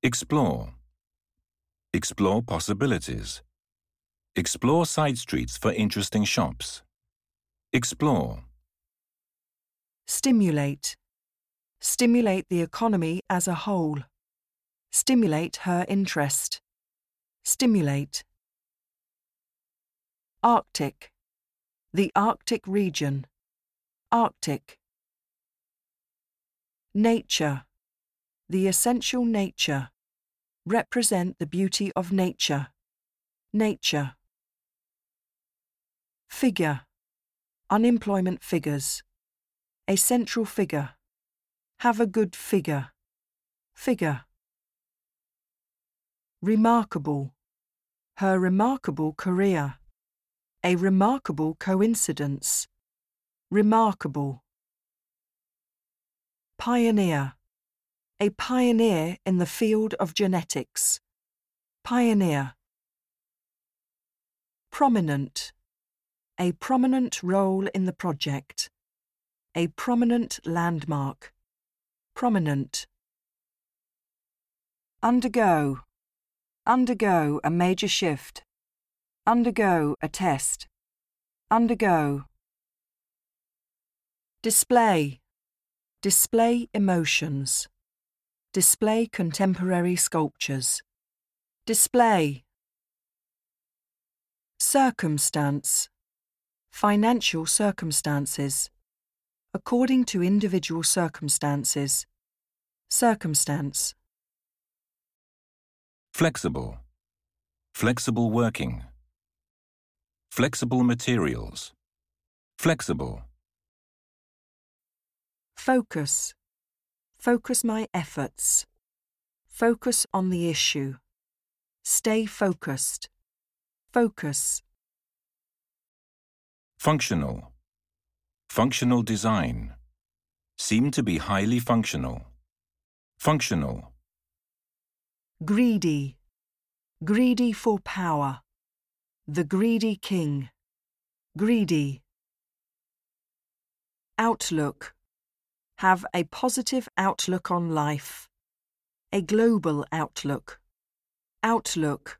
Explore. Explore possibilities. Explore side streets for interesting shops. Explore. Stimulate. Stimulate the economy as a whole. Stimulate her interest. Stimulate. Arctic. The Arctic region. Arctic. Nature. The essential nature. Represent the beauty of nature. Nature. Figure. Unemployment figures. A central figure. Have a good figure. Figure. Remarkable. Her remarkable career. A remarkable coincidence. Remarkable. Pioneer. A pioneer in the field of genetics. Pioneer. Prominent. A prominent role in the project. A prominent landmark. Prominent. Undergo. Undergo a major shift. Undergo a test. Undergo. Display. Display emotions. Display contemporary sculptures. Display. Circumstance. Financial circumstances. According to individual circumstances. Circumstance. Flexible. Flexible working. Flexible materials. Flexible. Focus. Focus my efforts. Focus on the issue. Stay focused. Focus. Functional. Functional design. Seem to be highly functional. Functional. Greedy. Greedy for power. The greedy king. Greedy. Outlook. Have a positive outlook on life. A global outlook. Outlook.